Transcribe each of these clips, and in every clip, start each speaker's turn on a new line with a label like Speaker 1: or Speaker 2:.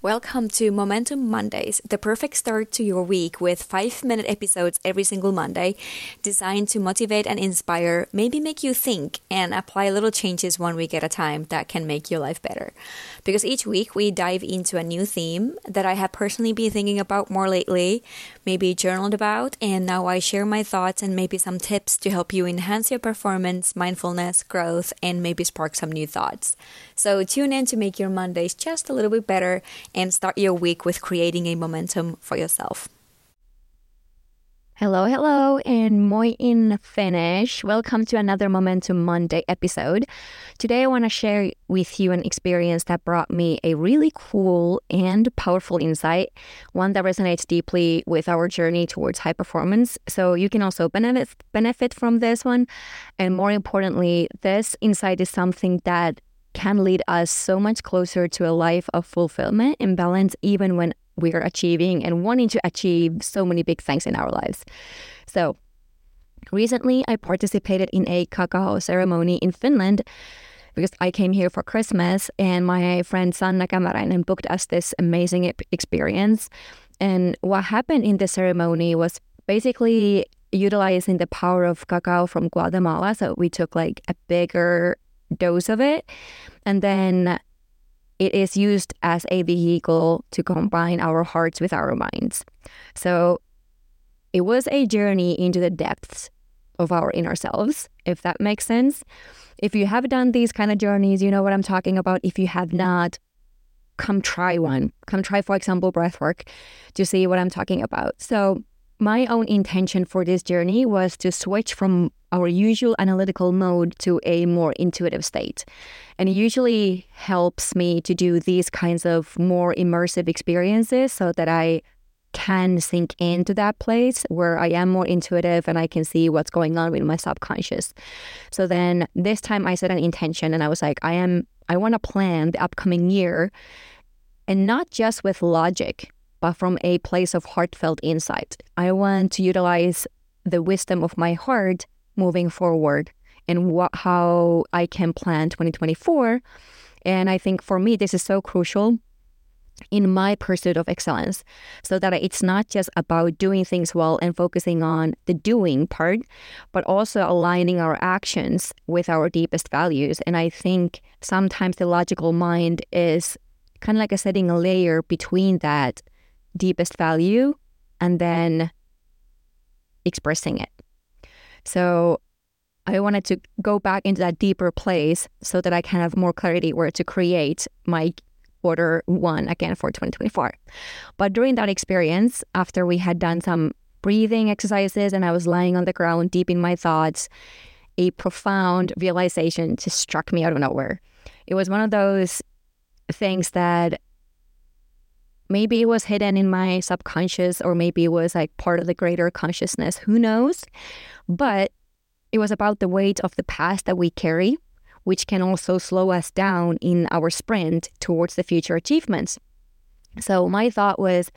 Speaker 1: Welcome to Momentum Mondays, the perfect start to your week with five minute episodes every single Monday, designed to motivate and inspire, maybe make you think, and apply little changes one week at a time that can make your life better. Because each week we dive into a new theme that I have personally been thinking about more lately, maybe journaled about, and now I share my thoughts and maybe some tips to help you enhance your performance, mindfulness, growth, and maybe spark some new thoughts. So tune in to make your Mondays just a little bit better and start your week with creating a momentum for yourself.
Speaker 2: Hello, hello, and moi in Finnish. Welcome to another Momentum Monday episode. Today, I want to share with you an experience that brought me a really cool and powerful insight, one that resonates deeply with our journey towards high performance. So, you can also benefit, benefit from this one. And more importantly, this insight is something that can lead us so much closer to a life of fulfillment and balance, even when we are achieving and wanting to achieve so many big things in our lives. So, recently I participated in a cacao ceremony in Finland because I came here for Christmas and my friend Sanna Kämäräinen booked us this amazing experience. And what happened in the ceremony was basically utilizing the power of cacao from Guatemala. So we took like a bigger dose of it. And then it is used as a vehicle to combine our hearts with our minds. So it was a journey into the depths of our inner selves, if that makes sense. If you have done these kind of journeys, you know what I'm talking about. If you have not, come try one. Come try, for example, breath work to see what I'm talking about. So my own intention for this journey was to switch from our usual analytical mode to a more intuitive state. And it usually helps me to do these kinds of more immersive experiences so that I can sink into that place where I am more intuitive and I can see what's going on with my subconscious. So then this time I set an intention and I was like, I am I want to plan the upcoming year and not just with logic, but from a place of heartfelt insight. I want to utilize the wisdom of my heart moving forward and what, how I can plan 2024. And I think for me, this is so crucial in my pursuit of excellence so that it's not just about doing things well and focusing on the doing part, but also aligning our actions with our deepest values. And I think sometimes the logical mind is kind of like a setting a layer between that deepest value and then expressing it. So I wanted to go back into that deeper place so that I can have more clarity where to create my quarter one again for 2024. But during that experience, after we had done some breathing exercises and I was lying on the ground deep in my thoughts, a profound realization just struck me out of nowhere. It was one of those things that maybe it was hidden in my subconscious or maybe it was like part of the greater consciousness who knows? But it was about the weight of the past that we carry which can also slow us down in our sprint towards the future achievements. So my thought was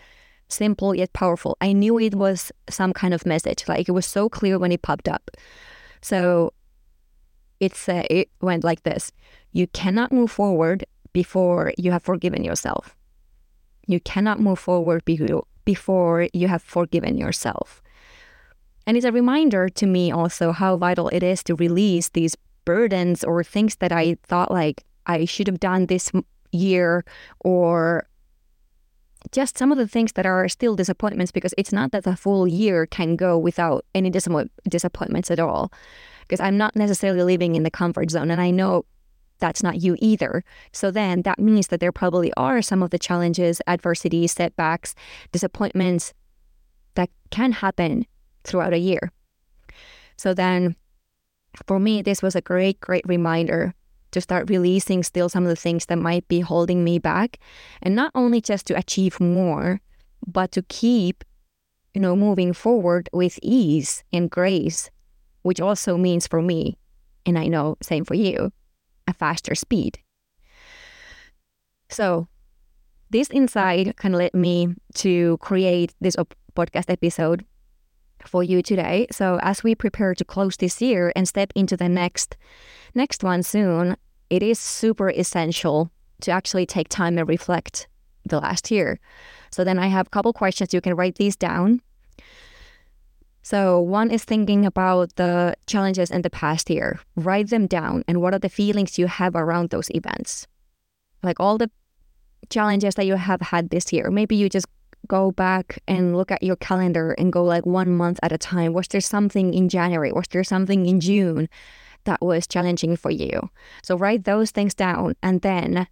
Speaker 2: simple yet powerful. I knew it was some kind of message like it was so clear when it popped up. So it's uh, it went like this you cannot move forward before you have forgiven yourself you cannot move forward before you have forgiven yourself. And it's a reminder to me also how vital it is to release these burdens or things that I thought like I should have done this year or just some of the things that are still disappointments because it's not that the full year can go without any disappointments at all because I'm not necessarily living in the comfort zone and I know that's not you either. So then that means that there probably are some of the challenges, adversities, setbacks, disappointments that can happen throughout a year. So then for me, this was a great, great reminder to start releasing still some of the things that might be holding me back. And not only just to achieve more, but to keep, you know, moving forward with ease and grace, which also means for me, and I know same for you, a faster speed. So, this insight kind of led me to create this podcast episode for you today. So, as we prepare to close this year and step into the next next one soon, it is super essential to actually take time and reflect the last year. So then I have a couple questions. You can write these down. So one is thinking about the challenges in the past year. Write them down and what are the feelings you have around those events. Like all the challenges that you have had this year. Maybe you just go back and look at your calendar and go like one month at a time. Was there something in January? Was there something in June that was challenging for you? So write those things down and then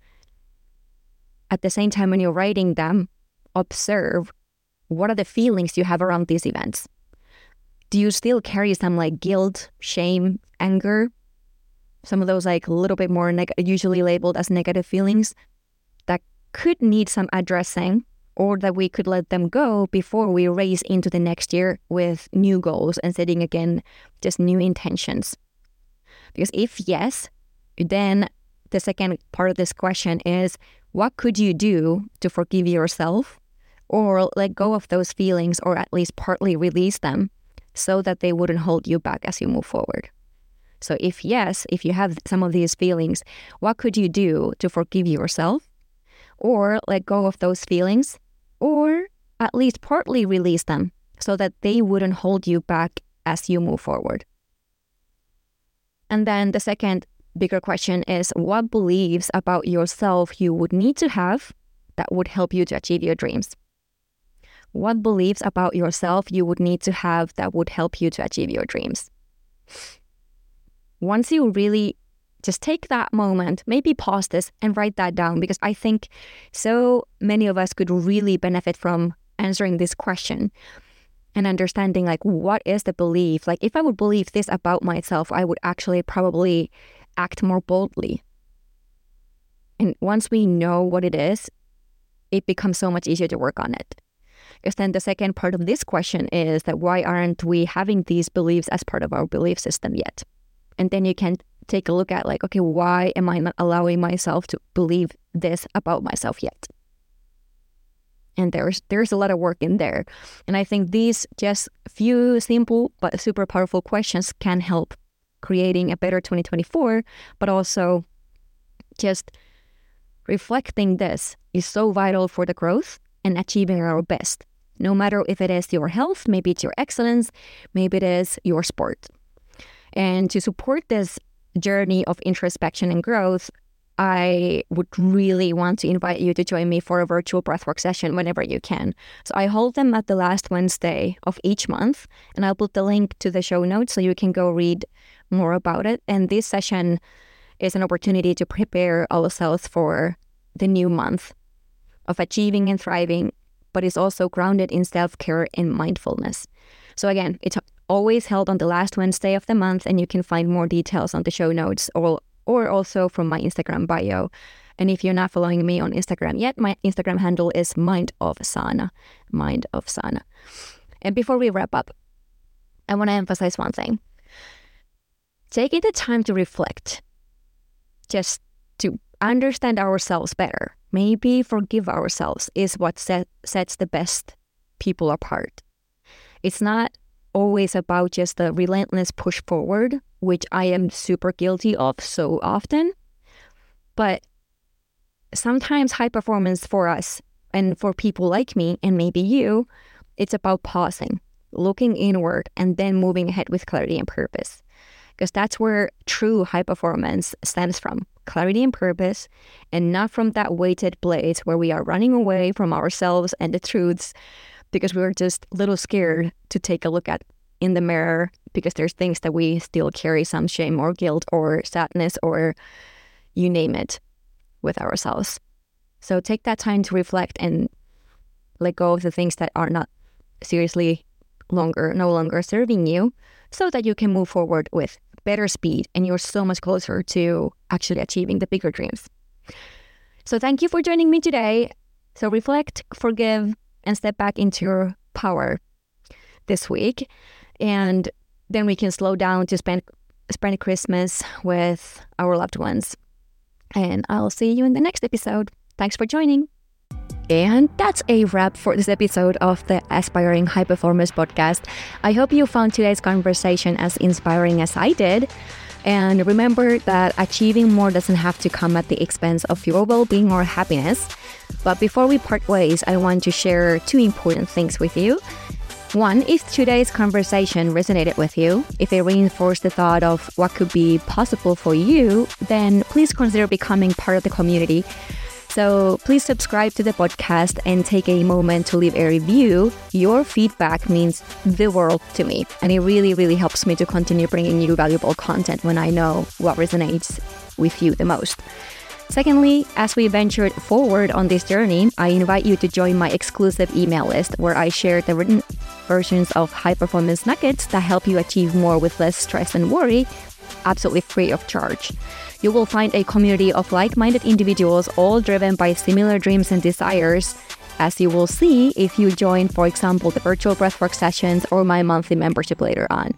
Speaker 2: at the same time when you're writing them, observe what are the feelings you have around these events. Do you still carry some like guilt, shame, anger? Some of those like a little bit more neg- usually labeled as negative feelings that could need some addressing or that we could let them go before we race into the next year with new goals and setting again just new intentions. Because if yes, then the second part of this question is what could you do to forgive yourself or let go of those feelings or at least partly release them so that they wouldn't hold you back as you move forward? So, if yes, if you have some of these feelings, what could you do to forgive yourself or let go of those feelings or at least partly release them so that they wouldn't hold you back as you move forward? And then the second bigger question is what beliefs about yourself you would need to have that would help you to achieve your dreams? What beliefs about yourself you would need to have that would help you to achieve your dreams? Once you really just take that moment, maybe pause this and write that down because I think so many of us could really benefit from answering this question and understanding like what is the belief? Like if i would believe this about myself i would actually probably act more boldly. And once we know what it is it becomes so much easier to work on it because then the second part of this question is that why aren't we having these beliefs as part of our belief system yet? And then you can take a look at like okay why am i not allowing myself to believe this about myself yet? And there's there's a lot of work in there. And i think these just few simple but super powerful questions can help creating a better 2024 but also just reflecting this is so vital for the growth and achieving our best no matter if it is your health maybe it's your excellence maybe it is your sport and to support this journey of introspection and growth I would really want to invite you to join me for a virtual breathwork session whenever you can. So I hold them at the last Wednesday of each month, and I'll put the link to the show notes so you can go read more about it. And this session is an opportunity to prepare ourselves for the new month of achieving and thriving, but it's also grounded in self care and mindfulness. So again, it's always held on the last Wednesday of the month, and you can find more details on the show notes or or also from my Instagram bio. And if you're not following me on Instagram yet, my Instagram handle is Mind of Saana. Mind of Saana. And before we wrap up, I want to emphasize one thing. Taking the time to reflect, just to understand ourselves better, maybe forgive ourselves, is what set, sets the best people apart. It's not always about just the relentless push forward, which I am super guilty of so often. But sometimes high performance for us and for people like me and maybe you, it's about pausing, looking inward, and then moving ahead with clarity and purpose. Because that's where true high performance stems from clarity and purpose, and not from that weighted place where we are running away mm-hmm. from ourselves and the truths because we are just a little scared to take a look at in the mirror because there's things that we still carry some shame or guilt or sadness or you name it with ourselves. So take that time to reflect and let go of the things that are not seriously longer, no longer serving you, so that you can move forward with better speed and you're so much closer to actually achieving the bigger dreams. So thank you for joining me today. So reflect, forgive, and step back into your power this week. And then we can slow down to spend spend Christmas with our loved ones. And I'll see you in the next episode. Thanks for joining. And that's a wrap for this episode of the Aspiring High Performers podcast. I hope you found today's conversation as inspiring as I did. And remember that achieving more doesn't have to come at the expense of your well being or happiness. But before we part ways, I want to share two important things with you. One, if today's conversation resonated with you, if it reinforced the thought of what could be possible for you, then please consider becoming part of the community. So please subscribe to the podcast and take a moment to leave a review. Your feedback means the world to me, and it really, really helps me to continue bringing you valuable content when I know what resonates with you the most. Secondly, as we ventured forward on this journey, I invite you to join my exclusive email list where I share the written versions of high performance nuggets that help you achieve more with less stress and worry, absolutely free of charge. You will find a community of like minded individuals, all driven by similar dreams and desires. As you will see if you join, for example, the virtual breathwork sessions or my monthly membership later on.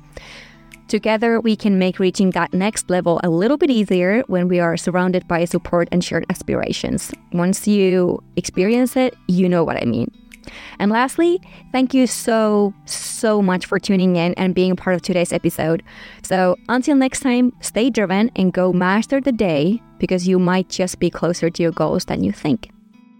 Speaker 2: Together, we can make reaching that next level a little bit easier when we are surrounded by support and shared aspirations. Once you experience it, you know what I mean. And lastly, thank you so, so much for tuning in and being a part of today's episode. So until next time, stay driven and go master the day because you might just be closer to your goals than you think.